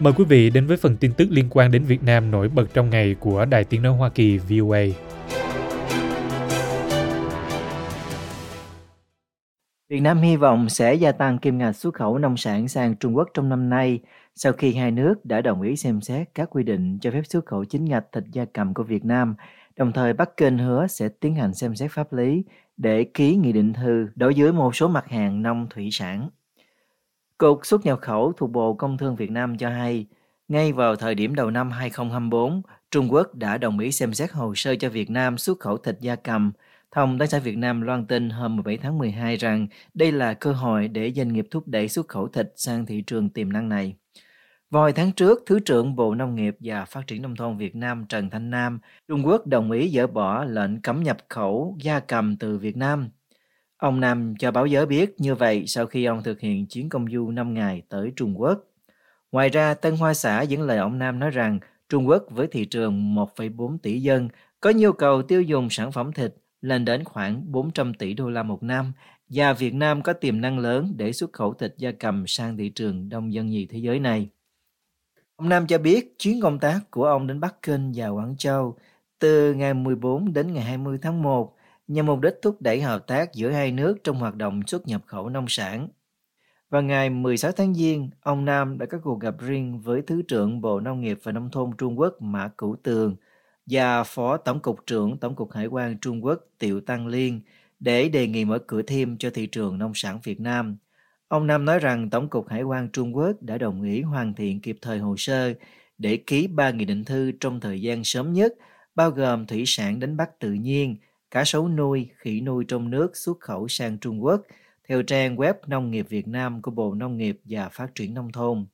Mời quý vị đến với phần tin tức liên quan đến Việt Nam nổi bật trong ngày của Đài Tiếng Nói Hoa Kỳ VOA. Việt Nam hy vọng sẽ gia tăng kim ngạch xuất khẩu nông sản sang Trung Quốc trong năm nay sau khi hai nước đã đồng ý xem xét các quy định cho phép xuất khẩu chính ngạch thịt gia cầm của Việt Nam, đồng thời Bắc Kinh hứa sẽ tiến hành xem xét pháp lý để ký nghị định thư đối với một số mặt hàng nông thủy sản. Cục xuất nhập khẩu thuộc Bộ Công Thương Việt Nam cho hay, ngay vào thời điểm đầu năm 2024, Trung Quốc đã đồng ý xem xét hồ sơ cho Việt Nam xuất khẩu thịt gia cầm. Thông tấn xã Việt Nam loan tin hôm 17 tháng 12 rằng đây là cơ hội để doanh nghiệp thúc đẩy xuất khẩu thịt sang thị trường tiềm năng này. Vào hồi tháng trước, Thứ trưởng Bộ Nông nghiệp và Phát triển Nông thôn Việt Nam Trần Thanh Nam, Trung Quốc đồng ý dỡ bỏ lệnh cấm nhập khẩu gia cầm từ Việt Nam. Ông Nam cho báo giới biết như vậy sau khi ông thực hiện chuyến công du 5 ngày tới Trung Quốc. Ngoài ra, Tân Hoa Xã dẫn lời ông Nam nói rằng Trung Quốc với thị trường 1,4 tỷ dân có nhu cầu tiêu dùng sản phẩm thịt lên đến khoảng 400 tỷ đô la một năm và Việt Nam có tiềm năng lớn để xuất khẩu thịt gia cầm sang thị trường đông dân nhì thế giới này. Ông Nam cho biết chuyến công tác của ông đến Bắc Kinh và Quảng Châu từ ngày 14 đến ngày 20 tháng 1 nhằm mục đích thúc đẩy hợp tác giữa hai nước trong hoạt động xuất nhập khẩu nông sản. và ngày 16 tháng Giêng, ông Nam đã có cuộc gặp riêng với Thứ trưởng Bộ Nông nghiệp và Nông thôn Trung Quốc Mã Cửu Tường và Phó Tổng cục trưởng Tổng cục Hải quan Trung Quốc Tiệu Tăng Liên để đề nghị mở cửa thêm cho thị trường nông sản Việt Nam. Ông Nam nói rằng Tổng cục Hải quan Trung Quốc đã đồng ý hoàn thiện kịp thời hồ sơ để ký ba nghị định thư trong thời gian sớm nhất, bao gồm thủy sản đánh bắt tự nhiên, cá sấu nuôi, khỉ nuôi trong nước xuất khẩu sang Trung Quốc, theo trang web Nông nghiệp Việt Nam của Bộ Nông nghiệp và Phát triển Nông thôn.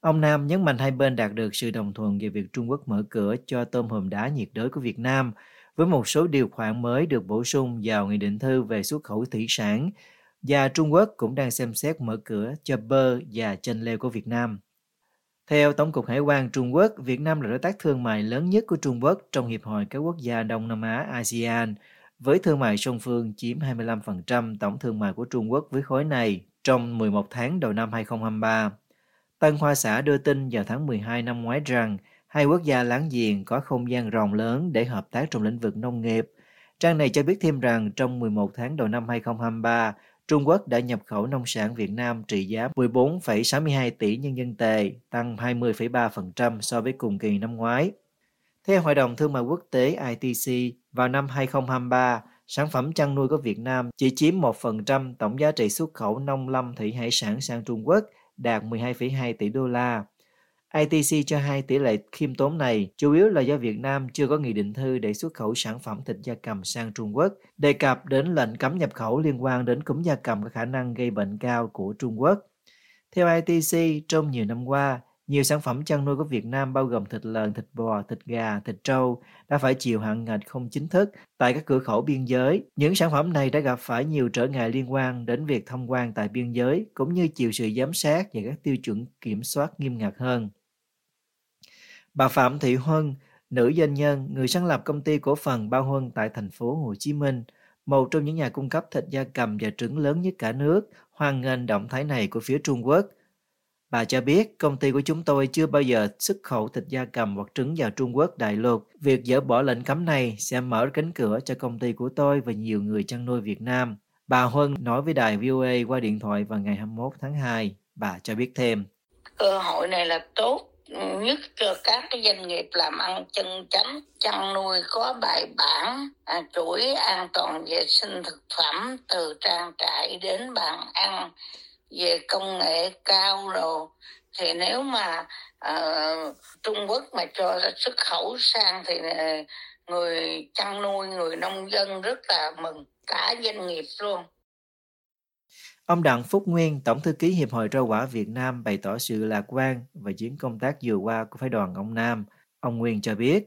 Ông Nam nhấn mạnh hai bên đạt được sự đồng thuận về việc Trung Quốc mở cửa cho tôm hùm đá nhiệt đới của Việt Nam, với một số điều khoản mới được bổ sung vào Nghị định thư về xuất khẩu thủy sản, và Trung Quốc cũng đang xem xét mở cửa cho bơ và chanh leo của Việt Nam. Theo Tổng cục Hải quan Trung Quốc, Việt Nam là đối tác thương mại lớn nhất của Trung Quốc trong Hiệp hội các quốc gia Đông Nam Á ASEAN, với thương mại song phương chiếm 25% tổng thương mại của Trung Quốc với khối này trong 11 tháng đầu năm 2023. Tân Hoa Xã đưa tin vào tháng 12 năm ngoái rằng hai quốc gia láng giềng có không gian rộng lớn để hợp tác trong lĩnh vực nông nghiệp. Trang này cho biết thêm rằng trong 11 tháng đầu năm 2023, Trung Quốc đã nhập khẩu nông sản Việt Nam trị giá 14,62 tỷ nhân dân tệ, tăng 20,3% so với cùng kỳ năm ngoái. Theo Hội đồng Thương mại Quốc tế ITC, vào năm 2023, sản phẩm chăn nuôi của Việt Nam chỉ chiếm 1% tổng giá trị xuất khẩu nông lâm thủy hải sản sang Trung Quốc, đạt 12,2 tỷ đô la. ITC cho hay tỷ lệ khiêm tốn này chủ yếu là do Việt Nam chưa có nghị định thư để xuất khẩu sản phẩm thịt gia cầm sang Trung Quốc, đề cập đến lệnh cấm nhập khẩu liên quan đến cúm gia cầm có khả năng gây bệnh cao của Trung Quốc. Theo ITC, trong nhiều năm qua, nhiều sản phẩm chăn nuôi của Việt Nam bao gồm thịt lợn, thịt bò, thịt gà, thịt trâu đã phải chịu hạn ngạch không chính thức tại các cửa khẩu biên giới. Những sản phẩm này đã gặp phải nhiều trở ngại liên quan đến việc thông quan tại biên giới cũng như chịu sự giám sát và các tiêu chuẩn kiểm soát nghiêm ngặt hơn. Bà Phạm Thị Huân, nữ doanh nhân, người sáng lập công ty cổ phần Bao Huân tại thành phố Hồ Chí Minh, một trong những nhà cung cấp thịt gia cầm và trứng lớn nhất cả nước, hoan nghênh động thái này của phía Trung Quốc. Bà cho biết công ty của chúng tôi chưa bao giờ xuất khẩu thịt gia cầm hoặc trứng vào Trung Quốc đại lục. Việc dỡ bỏ lệnh cấm này sẽ mở cánh cửa cho công ty của tôi và nhiều người chăn nuôi Việt Nam. Bà Huân nói với đài VOA qua điện thoại vào ngày 21 tháng 2. Bà cho biết thêm. Cơ hội này là tốt nhất cho các cái doanh nghiệp làm ăn chân chánh chăn nuôi có bài bản à, chuỗi an toàn vệ sinh thực phẩm từ trang trại đến bàn ăn về công nghệ cao rồi thì nếu mà uh, Trung Quốc mà cho xuất khẩu sang thì ờ, người chăn nuôi người nông dân rất là mừng cả doanh nghiệp luôn Ông Đặng Phúc Nguyên, Tổng thư ký Hiệp hội Rau quả Việt Nam bày tỏ sự lạc quan về chuyến công tác vừa qua của phái đoàn ông Nam. Ông Nguyên cho biết.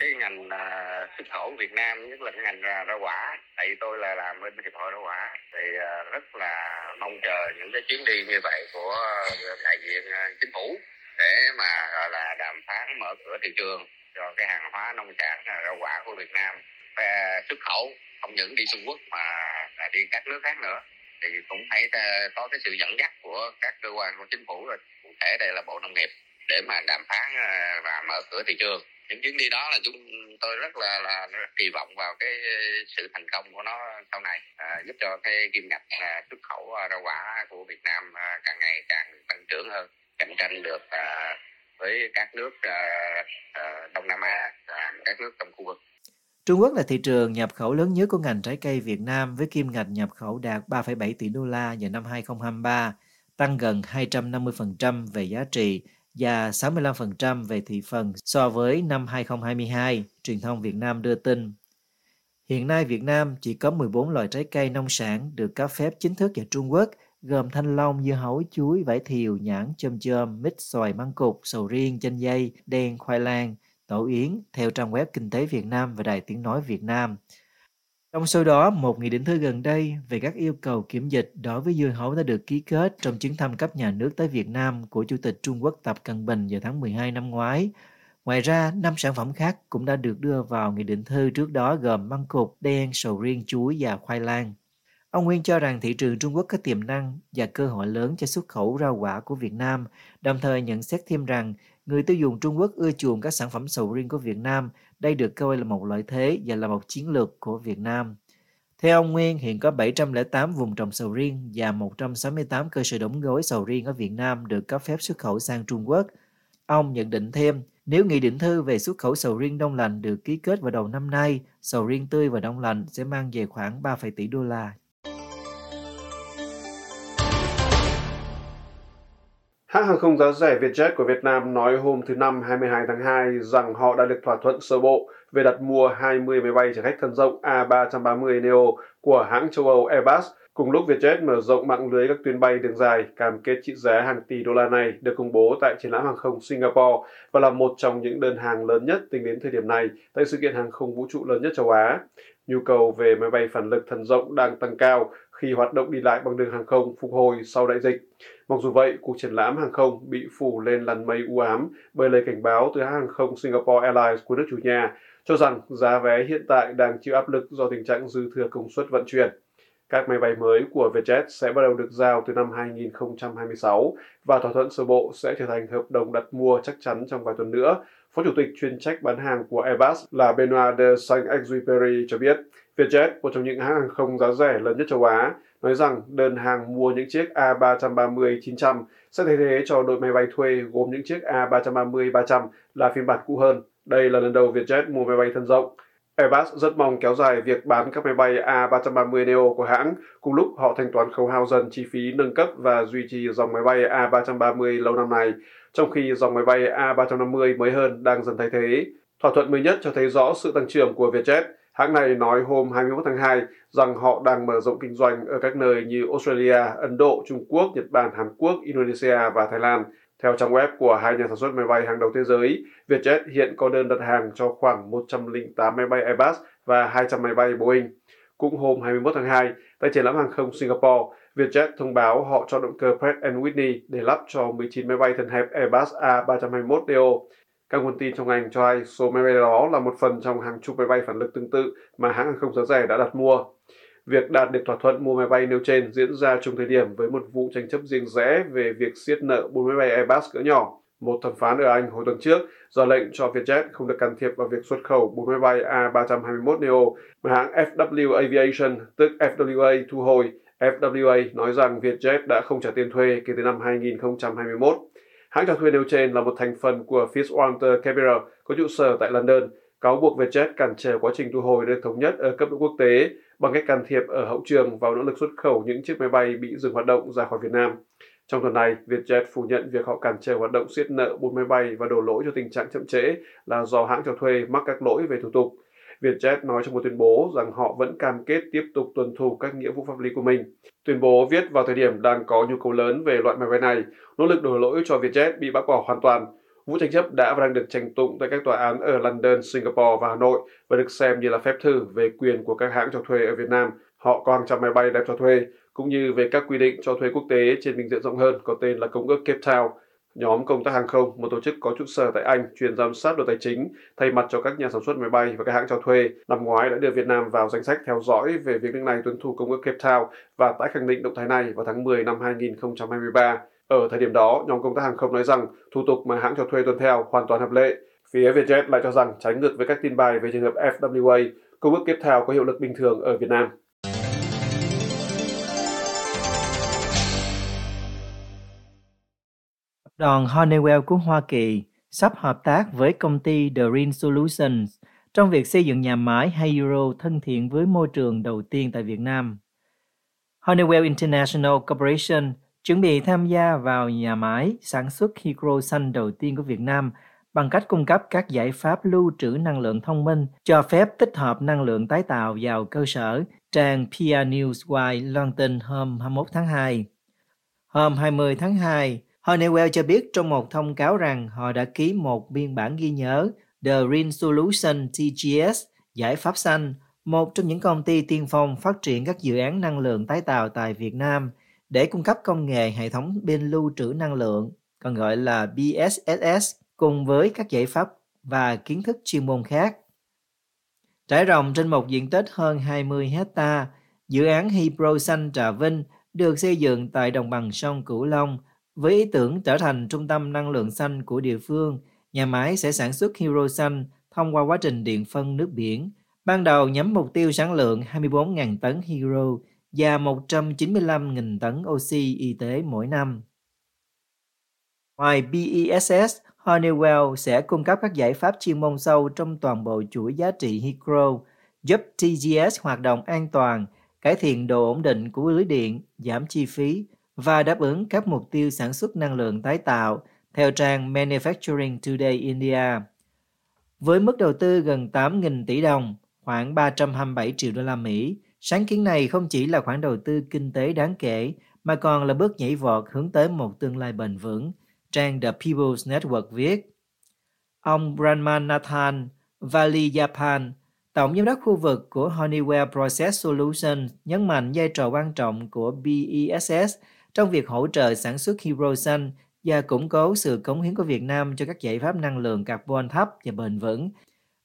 Cái ngành uh, xuất khẩu Việt Nam, nhất là cái ngành uh, rau quả, tại vì tôi là làm bên Hiệp hội Rau quả, thì ờ, rất là mong chờ những cái chuyến đi như vậy của ờ, đại diện ờ, chính phủ để mà gọi là đàm phán mở cửa thị trường cho cái hàng hóa nông sản rau quả của Việt Nam. Và xuất khẩu không những đi Trung Quốc mà là đi các nước khác nữa. Thì cũng phải có cái sự dẫn dắt của các cơ quan của chính phủ rồi cụ thể đây là bộ nông nghiệp để mà đàm phán và mở cửa thị trường những chuyến đi đó là chúng tôi rất là là kỳ vọng vào cái sự thành công của nó sau này à, giúp cho cái kim ngạch à, xuất khẩu à, rau quả của Việt Nam à, càng ngày càng tăng trưởng hơn cạnh tranh được à, với các nước à, à, Đông Nam Á và các nước trong khu vực. Trung Quốc là thị trường nhập khẩu lớn nhất của ngành trái cây Việt Nam với kim ngạch nhập khẩu đạt 3,7 tỷ đô la vào năm 2023, tăng gần 250% về giá trị và 65% về thị phần so với năm 2022, truyền thông Việt Nam đưa tin. Hiện nay Việt Nam chỉ có 14 loại trái cây nông sản được cấp phép chính thức vào Trung Quốc, gồm thanh long, dưa hấu, chuối, vải thiều, nhãn, chôm chôm, mít, xoài, măng cục, sầu riêng, chanh dây, đen, khoai lang, tổ yến theo trang web Kinh tế Việt Nam và Đài Tiếng Nói Việt Nam. Trong số đó, một nghị định thư gần đây về các yêu cầu kiểm dịch đối với dưa hấu đã được ký kết trong chuyến thăm cấp nhà nước tới Việt Nam của Chủ tịch Trung Quốc Tập Cận Bình vào tháng 12 năm ngoái. Ngoài ra, năm sản phẩm khác cũng đã được đưa vào nghị định thư trước đó gồm măng cụt, đen, sầu riêng, chuối và khoai lang. Ông Nguyên cho rằng thị trường Trung Quốc có tiềm năng và cơ hội lớn cho xuất khẩu rau quả của Việt Nam, đồng thời nhận xét thêm rằng người tiêu dùng Trung Quốc ưa chuộng các sản phẩm sầu riêng của Việt Nam, đây được coi là một lợi thế và là một chiến lược của Việt Nam. Theo ông Nguyên, hiện có 708 vùng trồng sầu riêng và 168 cơ sở đóng gói sầu riêng ở Việt Nam được cấp phép xuất khẩu sang Trung Quốc. Ông nhận định thêm, nếu nghị định thư về xuất khẩu sầu riêng đông lạnh được ký kết vào đầu năm nay, sầu riêng tươi và đông lạnh sẽ mang về khoảng 3 tỷ đô la Hãng hàng không giá rẻ Vietjet của Việt Nam nói hôm thứ Năm 22 tháng 2 rằng họ đã được thỏa thuận sơ bộ về đặt mua 20 máy bay chở khách thân rộng A330 Neo của hãng châu Âu Airbus. Cùng lúc Vietjet mở rộng mạng lưới các tuyến bay đường dài, cam kết trị giá hàng tỷ đô la này được công bố tại triển lãm hàng không Singapore và là một trong những đơn hàng lớn nhất tính đến thời điểm này tại sự kiện hàng không vũ trụ lớn nhất châu Á. Nhu cầu về máy bay phản lực thần rộng đang tăng cao khi hoạt động đi lại bằng đường hàng không phục hồi sau đại dịch. Mặc dù vậy, cuộc triển lãm hàng không bị phủ lên làn mây u ám bởi lời cảnh báo từ hãng hàng không Singapore Airlines của nước chủ nhà cho rằng giá vé hiện tại đang chịu áp lực do tình trạng dư thừa công suất vận chuyển. Các máy bay mới của Vietjet sẽ bắt đầu được giao từ năm 2026 và thỏa thuận sơ bộ sẽ trở thành hợp đồng đặt mua chắc chắn trong vài tuần nữa. Phó Chủ tịch chuyên trách bán hàng của Airbus là Benoit de Saint-Exupéry cho biết, Vietjet, một trong những hãng hàng không giá rẻ lớn nhất châu Á, nói rằng đơn hàng mua những chiếc A330-900 sẽ thay thế cho đội máy bay thuê gồm những chiếc A330-300 là phiên bản cũ hơn. Đây là lần đầu Vietjet mua máy bay thân rộng. Airbus rất mong kéo dài việc bán các máy bay A330 Neo của hãng, cùng lúc họ thanh toán khấu hao dần chi phí nâng cấp và duy trì dòng máy bay A330 lâu năm này, trong khi dòng máy bay A350 mới hơn đang dần thay thế. Thỏa thuận mới nhất cho thấy rõ sự tăng trưởng của Vietjet. Hãng này nói hôm 21 tháng 2 rằng họ đang mở rộng kinh doanh ở các nơi như Australia, Ấn Độ, Trung Quốc, Nhật Bản, Hàn Quốc, Indonesia và Thái Lan. Theo trang web của hai nhà sản xuất máy bay hàng đầu thế giới, Vietjet hiện có đơn đặt hàng cho khoảng 108 máy bay Airbus và 200 máy bay Boeing. Cũng hôm 21 tháng 2, tại triển lãm hàng không Singapore, Vietjet thông báo họ cho động cơ Pratt Whitney để lắp cho 19 máy bay thân hẹp Airbus A321neo. Các nguồn tin trong ngành cho hay số máy bay đó là một phần trong hàng chục máy bay phản lực tương tự mà hãng hàng không giá rẻ đã đặt mua. Việc đạt được thỏa thuận mua máy bay nêu trên diễn ra chung thời điểm với một vụ tranh chấp riêng rẽ về việc siết nợ bốn máy bay Airbus cỡ nhỏ. Một thẩm phán ở Anh hồi tuần trước ra lệnh cho Vietjet không được can thiệp vào việc xuất khẩu bốn máy bay A321neo mà hãng FW Aviation, tức FWA, thu hồi. FWA nói rằng Vietjet đã không trả tiền thuê kể từ năm 2021. Hãng cho thuê nêu trên là một thành phần của Fitzwater Capital có trụ sở tại London, cáo buộc Vietjet cản trở quá trình thu hồi được thống nhất ở cấp độ quốc tế bằng cách can thiệp ở hậu trường vào nỗ lực xuất khẩu những chiếc máy bay bị dừng hoạt động ra khỏi Việt Nam. Trong tuần này, Vietjet phủ nhận việc họ cản trở hoạt động siết nợ bốn máy bay và đổ lỗi cho tình trạng chậm trễ là do hãng cho thuê mắc các lỗi về thủ tục. Vietjet nói trong một tuyên bố rằng họ vẫn cam kết tiếp tục tuân thủ các nghĩa vụ pháp lý của mình. Tuyên bố viết vào thời điểm đang có nhu cầu lớn về loại máy bay này, nỗ lực đổ lỗi cho Vietjet bị bác bỏ hoàn toàn. Vụ tranh chấp đã và đang được tranh tụng tại các tòa án ở London, Singapore và Hà Nội và được xem như là phép thử về quyền của các hãng cho thuê ở Việt Nam. Họ có hàng trăm máy bay đẹp cho thuê, cũng như về các quy định cho thuê quốc tế trên bình diện rộng hơn có tên là Công ước Cape Town. Nhóm công tác hàng không, một tổ chức có trụ sở tại Anh, chuyên giám sát đồ tài chính, thay mặt cho các nhà sản xuất máy bay và các hãng cho thuê, năm ngoái đã đưa Việt Nam vào danh sách theo dõi về việc nước này tuân thủ công ước Cape Town và tái khẳng định động thái này vào tháng 10 năm 2023. Ở thời điểm đó, nhóm công tác hàng không nói rằng thủ tục mà hãng cho thuê tuân theo hoàn toàn hợp lệ. Phía Vietjet lại cho rằng trái ngược với các tin bài về trường hợp FWA, công ước tiếp theo có hiệu lực bình thường ở Việt Nam. Đoàn Honeywell của Hoa Kỳ sắp hợp tác với công ty The Green Solutions trong việc xây dựng nhà máy Hydro thân thiện với môi trường đầu tiên tại Việt Nam. Honeywell International Corporation chuẩn bị tham gia vào nhà máy sản xuất hydro xanh đầu tiên của Việt Nam bằng cách cung cấp các giải pháp lưu trữ năng lượng thông minh cho phép tích hợp năng lượng tái tạo vào cơ sở trang PR Newswire loan tin hôm 21 tháng 2. Hôm 20 tháng 2, Honeywell cho biết trong một thông cáo rằng họ đã ký một biên bản ghi nhớ The Green Solution TGS, giải pháp xanh, một trong những công ty tiên phong phát triển các dự án năng lượng tái tạo tại Việt Nam để cung cấp công nghệ hệ thống bên lưu trữ năng lượng, còn gọi là BSSS, cùng với các giải pháp và kiến thức chuyên môn khác. Trải rộng trên một diện tích hơn 20 hecta, dự án Hydro Xanh Trà Vinh được xây dựng tại đồng bằng sông Cửu Long với ý tưởng trở thành trung tâm năng lượng xanh của địa phương. Nhà máy sẽ sản xuất hero xanh thông qua quá trình điện phân nước biển. Ban đầu nhắm mục tiêu sản lượng 24.000 tấn hero và 195.000 tấn oxy y tế mỗi năm. Ngoài BESS, Honeywell sẽ cung cấp các giải pháp chuyên môn sâu trong toàn bộ chuỗi giá trị hero, giúp TGS hoạt động an toàn, cải thiện độ ổn định của lưới điện, giảm chi phí và đáp ứng các mục tiêu sản xuất năng lượng tái tạo theo trang Manufacturing Today India. Với mức đầu tư gần 8.000 tỷ đồng, khoảng 327 triệu đô la Mỹ, sáng kiến này không chỉ là khoản đầu tư kinh tế đáng kể mà còn là bước nhảy vọt hướng tới một tương lai bền vững, trang The People's Network viết. Ông Brahman Nathan Vali Japan, Tổng giám đốc khu vực của Honeywell Process Solutions nhấn mạnh vai trò quan trọng của BESS trong việc hỗ trợ sản xuất hydro xanh và củng cố sự cống hiến của Việt Nam cho các giải pháp năng lượng carbon thấp và bền vững.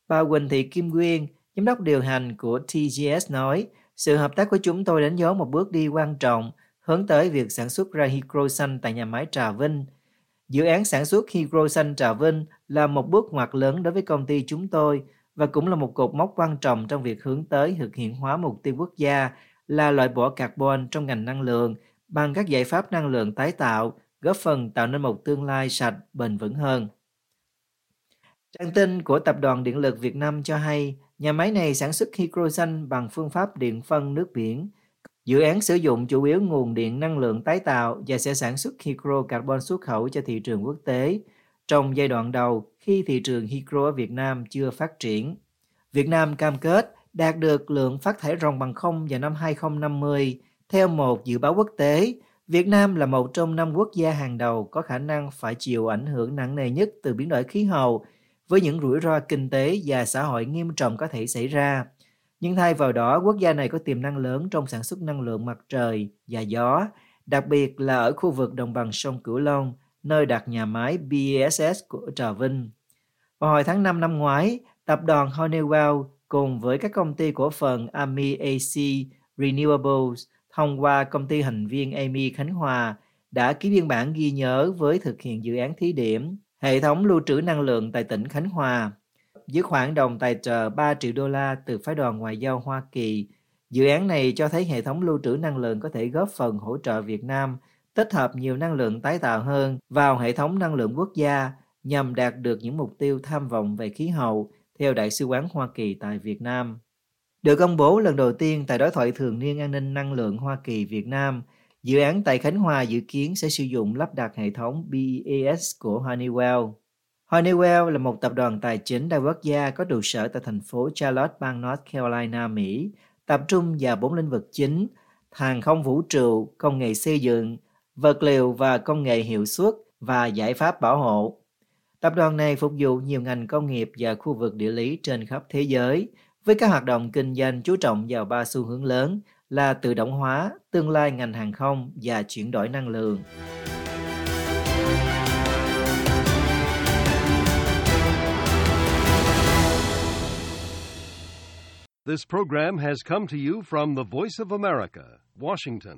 Bà Quỳnh Thị Kim Quyên, giám đốc điều hành của TGS nói, sự hợp tác của chúng tôi đánh dấu một bước đi quan trọng hướng tới việc sản xuất ra hydro xanh tại nhà máy Trà Vinh. Dự án sản xuất hydro xanh Trà Vinh là một bước ngoặt lớn đối với công ty chúng tôi và cũng là một cột mốc quan trọng trong việc hướng tới thực hiện hóa mục tiêu quốc gia là loại bỏ carbon trong ngành năng lượng bằng các giải pháp năng lượng tái tạo, góp phần tạo nên một tương lai sạch, bền vững hơn. Trang tin của Tập đoàn Điện lực Việt Nam cho hay, nhà máy này sản xuất hydro xanh bằng phương pháp điện phân nước biển. Dự án sử dụng chủ yếu nguồn điện năng lượng tái tạo và sẽ sản xuất hydro carbon xuất khẩu cho thị trường quốc tế trong giai đoạn đầu khi thị trường hydro ở Việt Nam chưa phát triển. Việt Nam cam kết đạt được lượng phát thải ròng bằng không vào năm 2050 theo một dự báo quốc tế, Việt Nam là một trong năm quốc gia hàng đầu có khả năng phải chịu ảnh hưởng nặng nề nhất từ biến đổi khí hậu, với những rủi ro kinh tế và xã hội nghiêm trọng có thể xảy ra. Nhưng thay vào đó, quốc gia này có tiềm năng lớn trong sản xuất năng lượng mặt trời và gió, đặc biệt là ở khu vực đồng bằng sông Cửu Long, nơi đặt nhà máy BESS của Trà Vinh. Vào hồi tháng 5 năm ngoái, tập đoàn Honeywell cùng với các công ty cổ phần Ami AC Renewables thông qua công ty thành viên Amy Khánh Hòa đã ký biên bản ghi nhớ với thực hiện dự án thí điểm hệ thống lưu trữ năng lượng tại tỉnh Khánh Hòa. Với khoản đồng tài trợ 3 triệu đô la từ phái đoàn ngoại giao Hoa Kỳ, dự án này cho thấy hệ thống lưu trữ năng lượng có thể góp phần hỗ trợ Việt Nam tích hợp nhiều năng lượng tái tạo hơn vào hệ thống năng lượng quốc gia nhằm đạt được những mục tiêu tham vọng về khí hậu theo Đại sứ quán Hoa Kỳ tại Việt Nam được công bố lần đầu tiên tại đối thoại thường niên an ninh năng lượng Hoa Kỳ Việt Nam. Dự án tại Khánh Hòa dự kiến sẽ sử dụng lắp đặt hệ thống BES của Honeywell. Honeywell là một tập đoàn tài chính đa quốc gia có trụ sở tại thành phố Charlotte, bang North Carolina, Mỹ, tập trung vào bốn lĩnh vực chính: hàng không vũ trụ, công nghệ xây dựng, vật liệu và công nghệ hiệu suất và giải pháp bảo hộ. Tập đoàn này phục vụ nhiều ngành công nghiệp và khu vực địa lý trên khắp thế giới, với các hoạt động kinh doanh chú trọng vào ba xu hướng lớn là tự động hóa, tương lai ngành hàng không và chuyển đổi năng lượng. This program has come to you from the Voice of America, Washington.